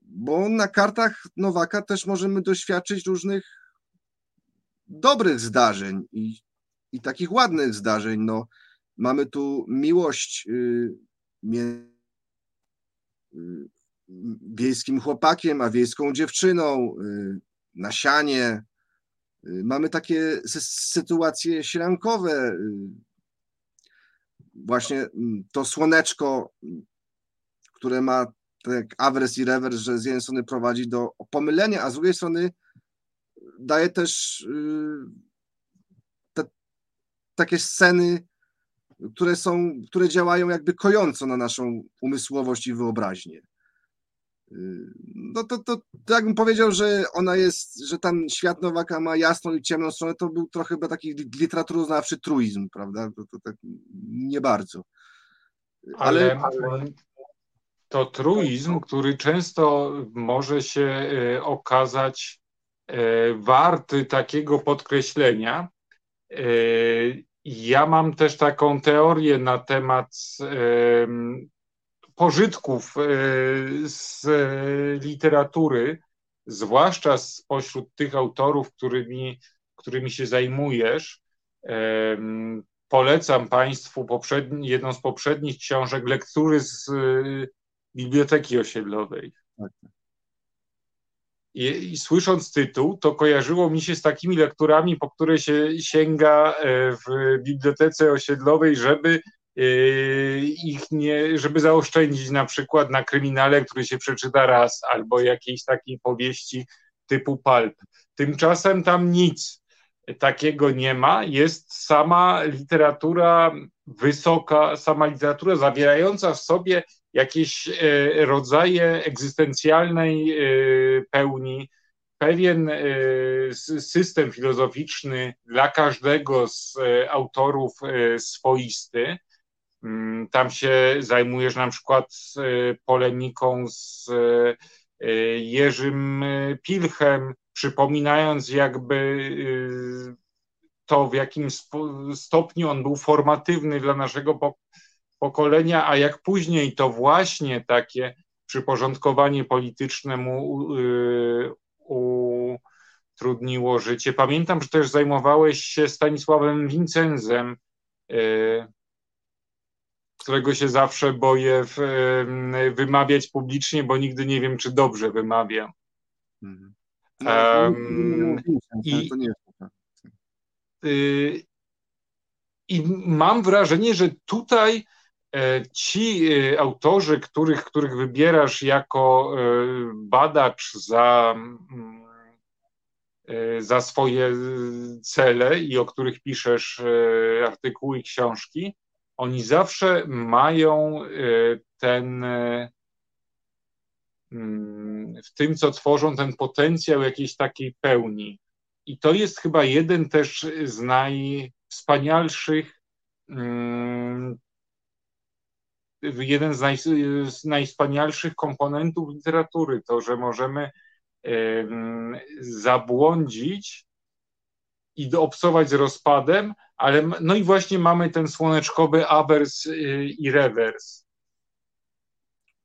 bo na kartach Nowaka też możemy doświadczyć różnych dobrych zdarzeń i, i takich ładnych zdarzeń. No, mamy tu miłość y, między wiejskim chłopakiem, a wiejską dziewczyną, y, na sianie. Mamy takie sytuacje ślankowe. Właśnie mm, to słoneczko, które ma tak awres i rewers, że z jednej strony prowadzi do pomylenia, a z drugiej strony daje też y, te, takie sceny, które są, które działają jakby kojąco na naszą umysłowość i wyobraźnię. Y, no to, to, to jakbym powiedział, że ona jest, że tam świat Nowaka ma jasną i ciemną stronę, to był trochę taki literaturoznawczy truizm, prawda? To, to tak nie bardzo. Ale, ale to truizm, który często może się y, okazać E, warty takiego podkreślenia. Ja mam też taką teorię na temat pożytków e, z literatury, zwłaszcza spośród tych autorów, którymi, którymi się zajmujesz. Polecam Państwu poprzedni, jedną z poprzednich książek lektury z Biblioteki Osiedlowej. Tak. I, I, słysząc tytuł, to kojarzyło mi się z takimi lekturami, po które się sięga e, w bibliotece osiedlowej, żeby e, ich nie, żeby zaoszczędzić na przykład na kryminale, który się przeczyta raz, albo jakiejś takiej powieści typu pulp. Tymczasem tam nic takiego nie ma. Jest sama literatura wysoka, sama literatura zawierająca w sobie jakieś e, rodzaje egzystencjalnej e, pełni, pewien e, system filozoficzny dla każdego z autorów swoisty. Mm, tam się zajmujesz na przykład polemiką z Jerzym Pilchem, przypominając jakby to, w jakim stopniu on był formatywny dla naszego pokolenia, a jak później to właśnie takie przyporządkowanie polityczne mu y, utrudniło życie. Pamiętam, że też zajmowałeś się Stanisławem Wincenzem. Którego się zawsze boję w, wymawiać publicznie, bo nigdy nie wiem, czy dobrze wymawiam. Mhm. No, um, i, y, I mam wrażenie, że tutaj e, ci e, autorzy, których, których wybierasz jako e, badacz za, mm, za swoje cele i o których piszesz artykuły i książki, oni zawsze mają ten mm, w tym, co tworzą, ten potencjał jakiejś takiej pełni. I to jest chyba jeden też z najwspanialszych, mm, jeden z, naj, z najwspanialszych komponentów literatury, to, że możemy zabłądzić i obsować z rozpadem, ale no i właśnie mamy ten słoneczkowy awers y, i rewers.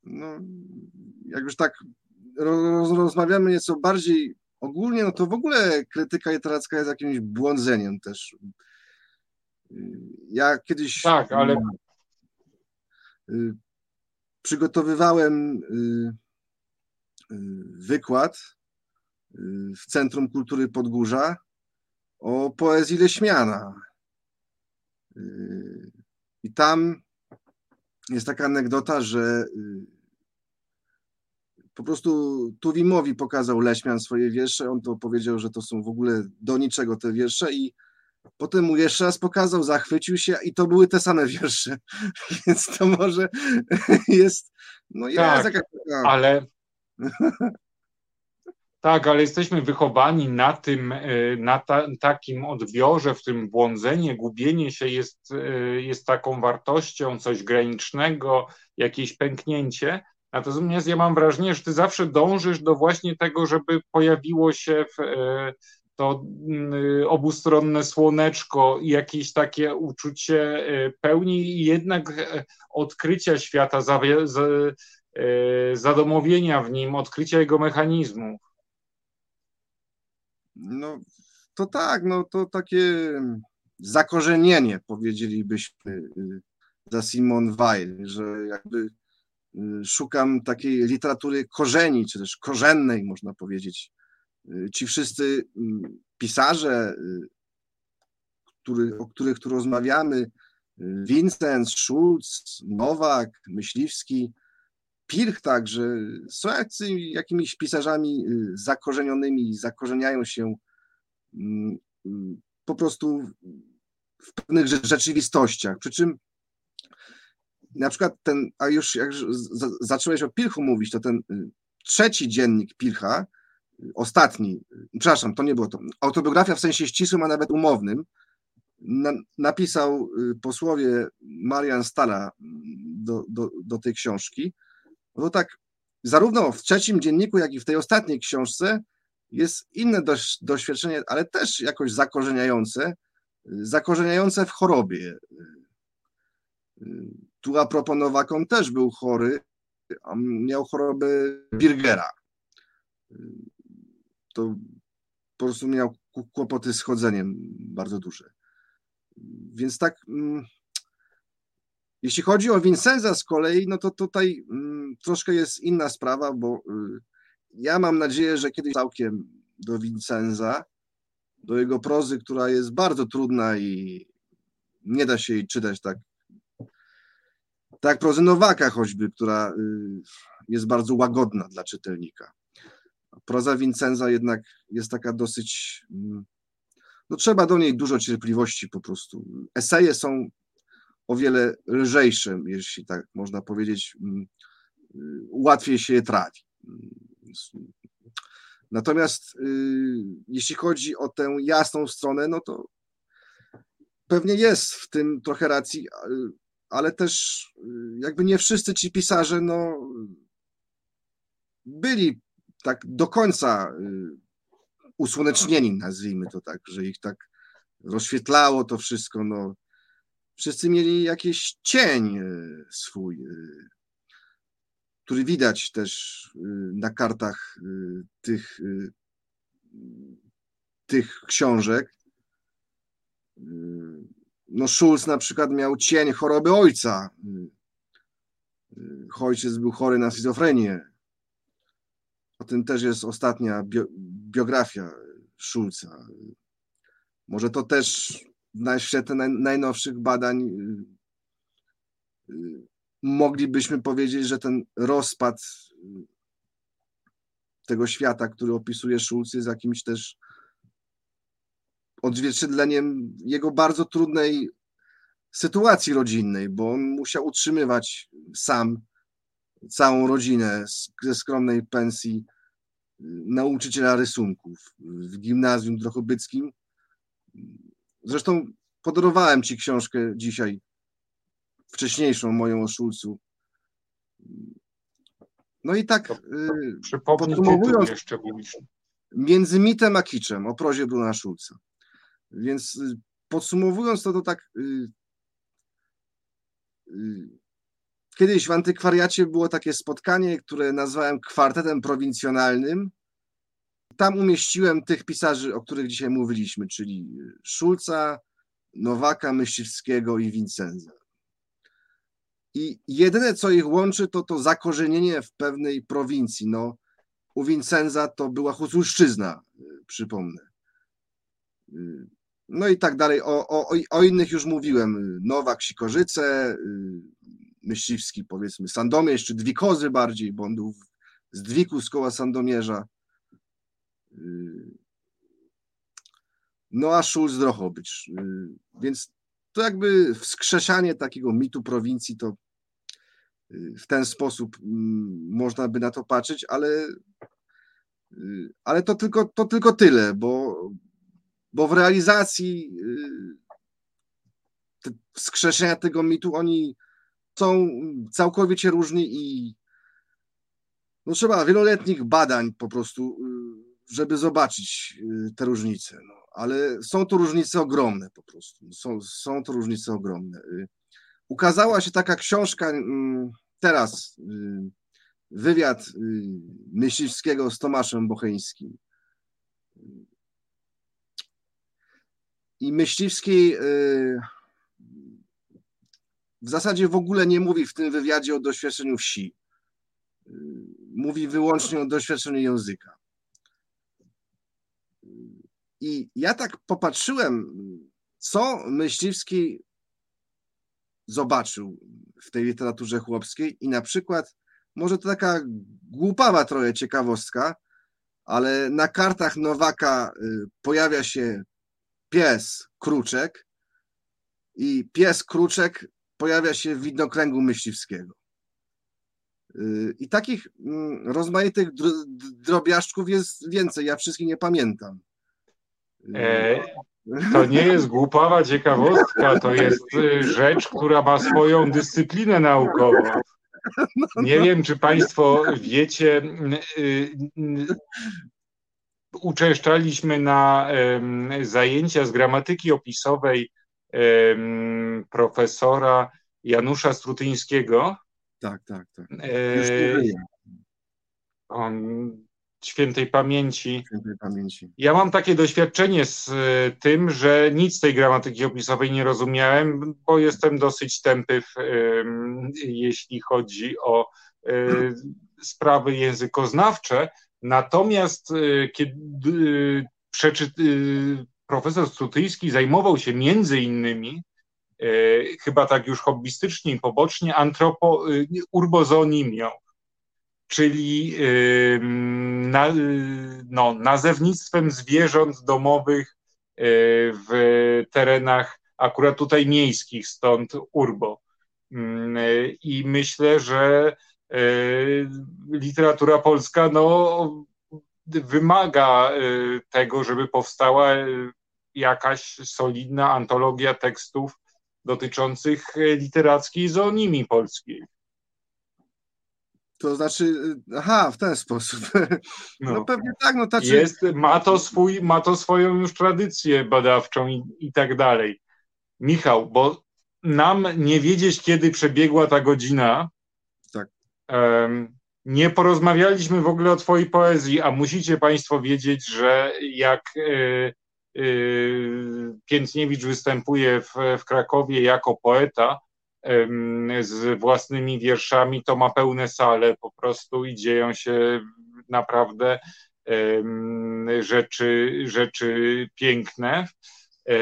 No, jak już tak roz, rozmawiamy nieco bardziej ogólnie, no to w ogóle krytyka literacka jest jakimś błądzeniem też. Ja kiedyś. Tak, ale. Y, przygotowywałem y, wykład w Centrum Kultury Podgórza o poezji Leśmiana. I tam jest taka anegdota, że po prostu Tuwimowi pokazał Leśmian swoje wiersze, on to powiedział, że to są w ogóle do niczego te wiersze i potem mu jeszcze raz pokazał, zachwycił się i to były te same wiersze, <laughs> więc to może <laughs> jest, no jest tak, jakaś ale <laughs> tak, ale jesteśmy wychowani na tym, e, na ta, takim odbiorze, w tym błądzenie, gubienie się jest, e, jest taką wartością, coś granicznego, jakieś pęknięcie. Natomiast ja mam wrażenie, że ty zawsze dążysz do właśnie tego, żeby pojawiło się w, e, to mm, obustronne słoneczko i jakieś takie uczucie pełni i jednak odkrycia świata, zadomowienia w nim, odkrycia jego mechanizmów. No to tak, no to takie zakorzenienie powiedzielibyśmy y, za Simon Weil, że jakby y, szukam takiej literatury korzeni, czy też korzennej, można powiedzieć. Y, ci wszyscy pisarze, który, o których tu rozmawiamy, Vincent, Schulz, Nowak, Myśliwski, Pirch także są jakimiś pisarzami y, zakorzenionymi, zakorzeniają się mm, mm, po prostu w pewnych rzeczywistościach. Przy czym na przykład ten, a już jak zacząłeś o Pirchu mówić, to ten y, trzeci dziennik Pircha, y, ostatni, przepraszam, to nie było to, autobiografia w sensie ścisłym, a nawet umownym, na, napisał posłowie Marian Stala mm, do, do, do tej książki, no tak, zarówno w trzecim dzienniku, jak i w tej ostatniej książce jest inne doświadczenie, ale też jakoś zakorzeniające, zakorzeniające w chorobie. Tu a propos Nowak, on też był chory, miał chorobę Birgera. To po prostu miał kłopoty z chodzeniem bardzo duże. Więc tak mm, jeśli chodzi o Vincenza z kolei, no to tutaj mm, troszkę jest inna sprawa, bo y, ja mam nadzieję, że kiedyś całkiem do Vincenza, do jego prozy, która jest bardzo trudna i nie da się jej czytać tak, tak prozy Nowaka choćby, która y, jest bardzo łagodna dla czytelnika. Proza Vincenza jednak jest taka dosyć, mm, no trzeba do niej dużo cierpliwości po prostu. Eseje są o wiele lżejszym, jeśli tak można powiedzieć, mm, y, łatwiej się je trawi. Natomiast y, jeśli chodzi o tę jasną stronę, no to pewnie jest w tym trochę racji, ale też y, jakby nie wszyscy ci pisarze no, byli tak do końca usłonecznieni, nazwijmy to tak, że ich tak rozświetlało to wszystko. No, wszyscy mieli jakiś cień e, swój, e, który widać też e, na kartach tych, tych książek. no Schulz na przykład miał cień choroby ojca. Ojciec był chory na schizofrenię. O tym też jest ostatnia bio, biografia Schulza. Może to też na świetle najnowszych badań y, y, moglibyśmy powiedzieć, że ten rozpad y, tego świata, który opisuje Schulz, jest jakimś też odzwierciedleniem jego bardzo trudnej sytuacji rodzinnej, bo on musiał utrzymywać sam całą rodzinę ze skromnej pensji nauczyciela rysunków w gimnazjum drochobyckim. Zresztą podarowałem Ci książkę dzisiaj, wcześniejszą moją o Szulcu. No i tak y, podsumowując, jeszcze między mitem a kiczem o prozie Bruna Szulca. Więc y, podsumowując to, to tak y, kiedyś w antykwariacie było takie spotkanie, które nazwałem kwartetem prowincjonalnym tam umieściłem tych pisarzy, o których dzisiaj mówiliśmy, czyli Szulca, Nowaka, Myśliwskiego i Vincenza. I jedyne, co ich łączy, to to zakorzenienie w pewnej prowincji. No, u Vincenza to była Huculszczyzna, przypomnę. No i tak dalej. O, o, o innych już mówiłem. Nowak, Sikorzyce, Myśliwski, powiedzmy, Sandomierz, czy Dwikozy bardziej, bo on był z Dwiku z koła Sandomierza. Yy, no a Schulz Drochobycz. Yy, więc to jakby wskrzeszanie takiego mitu prowincji to yy, w ten sposób mm, można by na to patrzeć, ale, ale to, tylko, to tylko tyle, bo, bo w realizacji wskrzeszenia tego mitu oni są całkowicie różni i no trzeba wieloletnich badań po prostu żeby zobaczyć y, te różnice. No, ale są to różnice ogromne po prostu. Są, są to różnice ogromne. Y, ukazała się taka książka mm, teraz, y, wywiad Myśliwskiego z Tomaszem Bocheńskim. I Myśliwski w zasadzie w ogóle nie mówi w tym wywiadzie o doświadczeniu wsi. Mówi wyłącznie o doświadczeniu języka. I ja tak popatrzyłem, co Myśliwski zobaczył w tej literaturze chłopskiej i na przykład, może to taka głupawa trochę ciekawostka, ale na kartach Nowaka y, pojawia się pies Kruczek i pies Kruczek pojawia się w widnokręgu Myśliwskiego. Y, I takich mm, rozmaitych drobiażdżków jest więcej, ja wszystkich nie pamiętam. E, to nie jest głupawa ciekawostka, to jest y, rzecz, która ma swoją dyscyplinę naukową. Nie wiem, czy Państwo wiecie, y, uczęszczaliśmy na zajęcia z gramatyki opisowej profesora Janusza Strutyńskiego. Tak, tak, tak. E, on świętej pamięci. Świętej pamięci. Ja mam takie doświadczenie z e, tym, że nic z tej gramatyki opisowej nie rozumiałem, bo jestem dosyć tępy, w, jeśli chodzi o e, sprawy językoznawcze. Natomiast kiedy przeczy, profesor Strutyński zajmował się między innymi chyba tak już hobbystycznie i pobocznie, antropo, y, urbozonimią, czyli na, no, nazewnictwem zwierząt domowych e, w terenach akurat tutaj miejskich, stąd urbo. Mm, e, I myślę, że literatura polska no, wymaga tego, żeby powstała jakaś solidna antologia tekstów dotyczących literackiej zoonimii polskiej. To znaczy, e, aha, w ten sposób. <laughs> No, no pewnie tak, no tacy... Jest, ma to, swój, ma to swoją już tradycję badawczą i, i tak dalej. Michał, bo nam nie wiedzieć, kiedy przebiegła ta godzina. Tak. Um, nie porozmawialiśmy w ogóle o Twojej poezji, a musicie Państwo wiedzieć, że jak e, Piętniewicz występuje w, w Krakowie jako poeta z własnymi wierszami, to ma pełne sale po prostu i dzieją się naprawdę rzeczy, rzeczy piękne. E,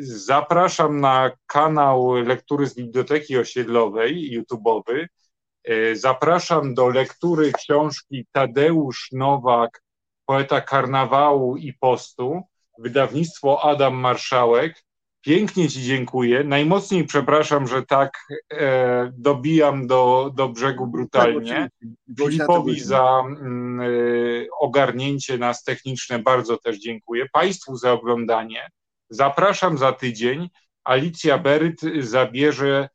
zapraszam na kanał Lektury z Biblioteki Osiedlowej, YouTube'owy. E, zapraszam do lektury książki Tadeusz Nowak, poeta karnawału i postu, wydawnictwo Adam Marszałek. Pięknie Ci dziękuję. Najmocniej przepraszam, że tak e, dobijam do, do brzegu brutalnie. Filipowi za mm, e, ogarnięcie nas techniczne bardzo też dziękuję. Państwu za oglądanie. Zapraszam za tydzień. Alicja Beryt zabierze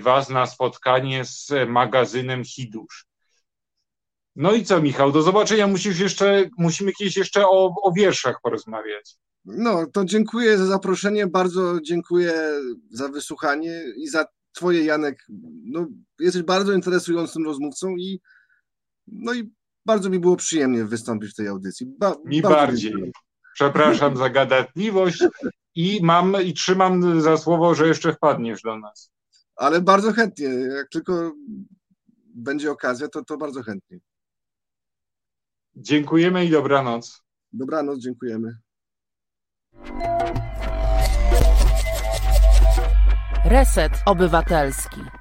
Was na spotkanie z magazynem Hidusz. No i co, Michał? Do zobaczenia. Musisz jeszcze, musimy kiedyś jeszcze o, o wierszach porozmawiać. No, to dziękuję za zaproszenie, bardzo dziękuję za wysłuchanie i za Twoje, Janek. No, jesteś bardzo interesującym rozmówcą i no i bardzo mi było przyjemnie wystąpić w tej audycji. Ba mi bardziej. Dziękuję. Przepraszam za gadatliwość i mam i trzymam za słowo, że jeszcze wpadniesz do nas. Ale bardzo chętnie. Jak tylko będzie okazja, to, to bardzo chętnie. Dziękujemy i dobranoc. Dobranoc, dziękujemy. Reset Obywatelski.